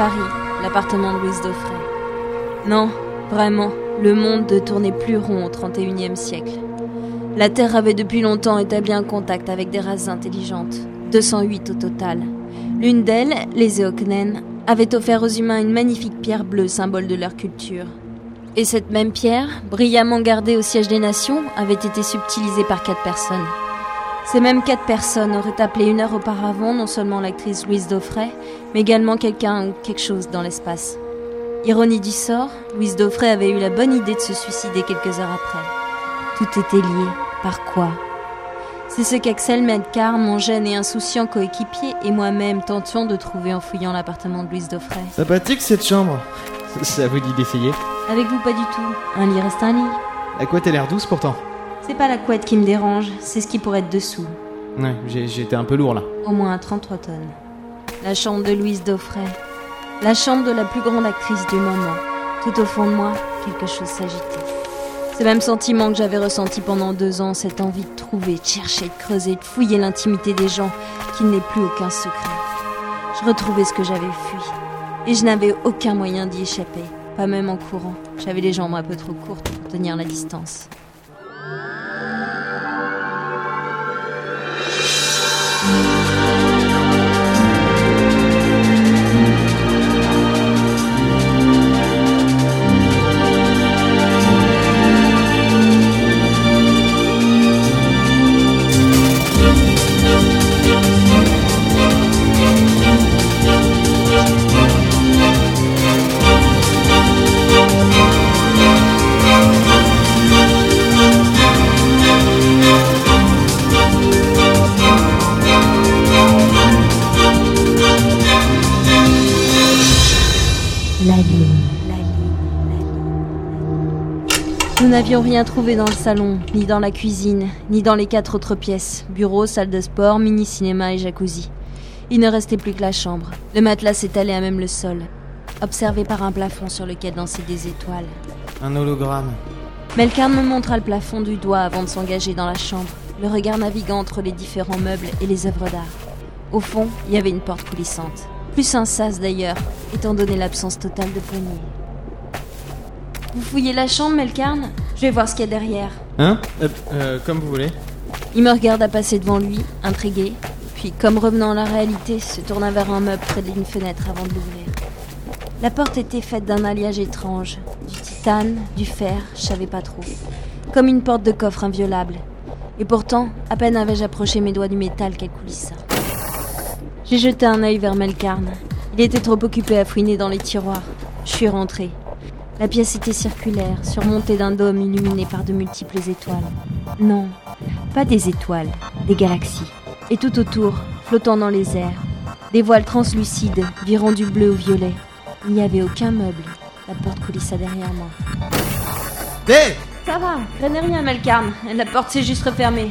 Paris, l'appartement de Louise Daufray. Non, vraiment, le monde ne tournait plus rond au XXIe siècle. La Terre avait depuis longtemps établi un contact avec des races intelligentes, 208 au total. L'une d'elles, les Eoknen, avait offert aux humains une magnifique pierre bleue, symbole de leur culture. Et cette même pierre, brillamment gardée au siège des nations, avait été subtilisée par quatre personnes. Ces mêmes quatre personnes auraient appelé une heure auparavant non seulement l'actrice Louise Daufray, mais également quelqu'un ou quelque chose dans l'espace. Ironie du sort, Louise Daufray avait eu la bonne idée de se suicider quelques heures après. Tout était lié. Par quoi? C'est ce qu'Axel Medcar, mon jeune et insouciant coéquipier, et moi-même tentions de trouver en fouillant l'appartement de Louise Daufray. Sympathique cette chambre. Ça vous dit d'essayer Avec vous, pas du tout. Un lit reste un lit. À quoi t'as l'air douce pourtant C'est pas la couette qui me dérange, c'est ce qui pourrait être dessous. Ouais, été un peu lourd là. Au moins 33 tonnes. La chambre de Louise Daufray. La chambre de la plus grande actrice du moment. Tout au fond de moi, quelque chose s'agitait. Ce même sentiment que j'avais ressenti pendant deux ans, cette envie de trouver, de chercher, de creuser, de fouiller l'intimité des gens, qu'il n'ait plus aucun secret. Je retrouvais ce que j'avais fui. Et je n'avais aucun moyen d'y échapper, pas même en courant. J'avais les jambes un peu trop courtes pour tenir la distance. La Nous n'avions rien trouvé dans le salon, ni dans la cuisine, ni dans les quatre autres pièces bureau, salle de sport, mini-cinéma et jacuzzi. Il ne restait plus que la chambre. Le matelas s'étalait à même le sol, observé par un plafond sur lequel dansaient des étoiles. Un hologramme. Melkarn me montra le plafond du doigt avant de s'engager dans la chambre, le regard naviguant entre les différents meubles et les œuvres d'art. Au fond, il y avait une porte coulissante. Plus un sas d'ailleurs, étant donné l'absence totale de poignée. Vous fouillez la chambre, Melkarn? Je vais voir ce qu'il y a derrière. Hein? Euh, euh, Comme vous voulez. Il me regarda passer devant lui, intrigué, puis, comme revenant à la réalité, se tourna vers un meuble près d'une fenêtre avant de l'ouvrir. La porte était faite d'un alliage étrange, du titane, du fer, je savais pas trop. Comme une porte de coffre inviolable. Et pourtant, à peine avais-je approché mes doigts du métal qu'elle coulissa. J'ai jeté un œil vers Melkarn. Il était trop occupé à fouiner dans les tiroirs. Je suis rentrée. La pièce était circulaire, surmontée d'un dôme illuminé par de multiples étoiles. Non, pas des étoiles, des galaxies. Et tout autour, flottant dans les airs, des voiles translucides, virant du bleu au violet. Il n'y avait aucun meuble. La porte coulissa derrière moi. Hé Ça va, craignez rien, Melkarn. La porte s'est juste refermée.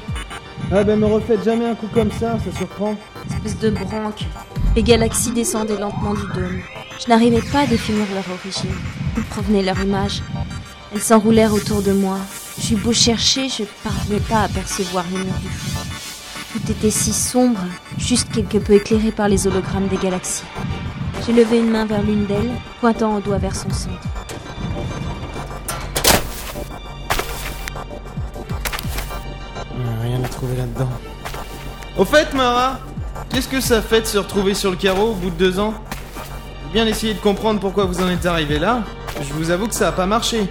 Ah ben me refaites jamais un coup comme ça, ça surprend. Espèce de branque. Les galaxies descendaient lentement du dôme. Je n'arrivais pas à définir leur origine. D'où provenait leur image Elles s'enroulèrent autour de moi. J'eus beau chercher, je ne parvenais pas à percevoir les murs du fond. Tout était si sombre, juste quelque peu éclairé par les hologrammes des galaxies. J'ai levé une main vers l'une d'elles, pointant au doigt vers son centre. Rien à trouver là-dedans. Au fait, Mara, qu'est-ce que ça fait de se retrouver sur le carreau au bout de deux ans? Bien essayé de comprendre pourquoi vous en êtes arrivé là. Je vous avoue que ça a pas marché.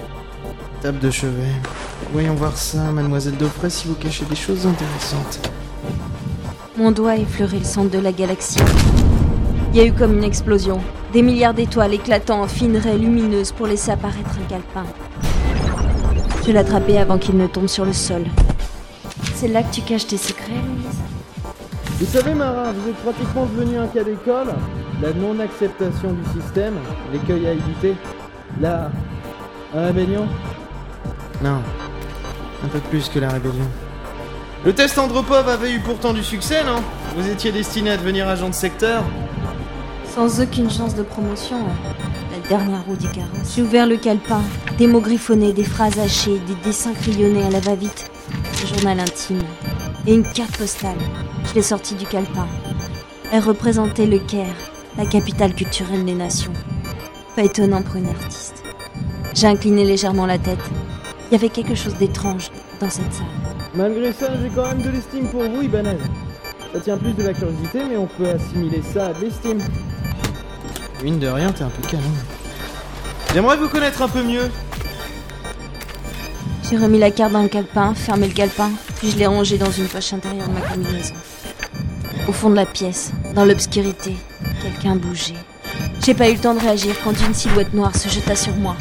Table de chevet. Voyons voir ça, mademoiselle Daufray, si vous cachez des choses intéressantes. Mon doigt effleurait le centre de la galaxie. Il y a eu comme une explosion. Des milliards d'étoiles éclatant en fines raies lumineuses pour laisser apparaître un calepin. Je l'attrapais avant qu'il ne tombe sur le sol. C'est là que tu caches tes secrets, Louise Vous savez, Mara, vous êtes pratiquement devenu un cas d'école. La non-acceptation du système, l'écueil à éviter. La. La rébellion Non. Un peu plus que la rébellion. Le test Andropov avait eu pourtant du succès, non? Vous étiez destiné à devenir agent de secteur Sans aucune chance de promotion. hein. La dernière roue du carrosse. J'ai ouvert le calepin. Des mots griffonnés, des phrases hachées, des dessins crayonnés à la va-vite. Un journal intime. Et une carte postale. Je l'ai sortie du calepin. Elle représentait le Caire. la capitale culturelle des nations. Pas étonnant pour une artiste. J'ai incliné légèrement la tête. Il y avait quelque chose d'étrange dans cette salle. Malgré ça, j'ai quand même de l'estime pour vous, Ibanez. Ça tient plus de la curiosité, mais on peut assimiler ça à de l'estime. Mine de rien, t'es un peu canon. J'aimerais vous connaître un peu mieux. J'ai remis la carte dans le calepin, fermé le calepin, puis je l'ai rangé dans une poche intérieure de ma combinaison. Au fond de la pièce, dans l'obscurité, quelqu'un bougeait. J'ai pas eu le temps de réagir quand une silhouette noire se jeta sur moi.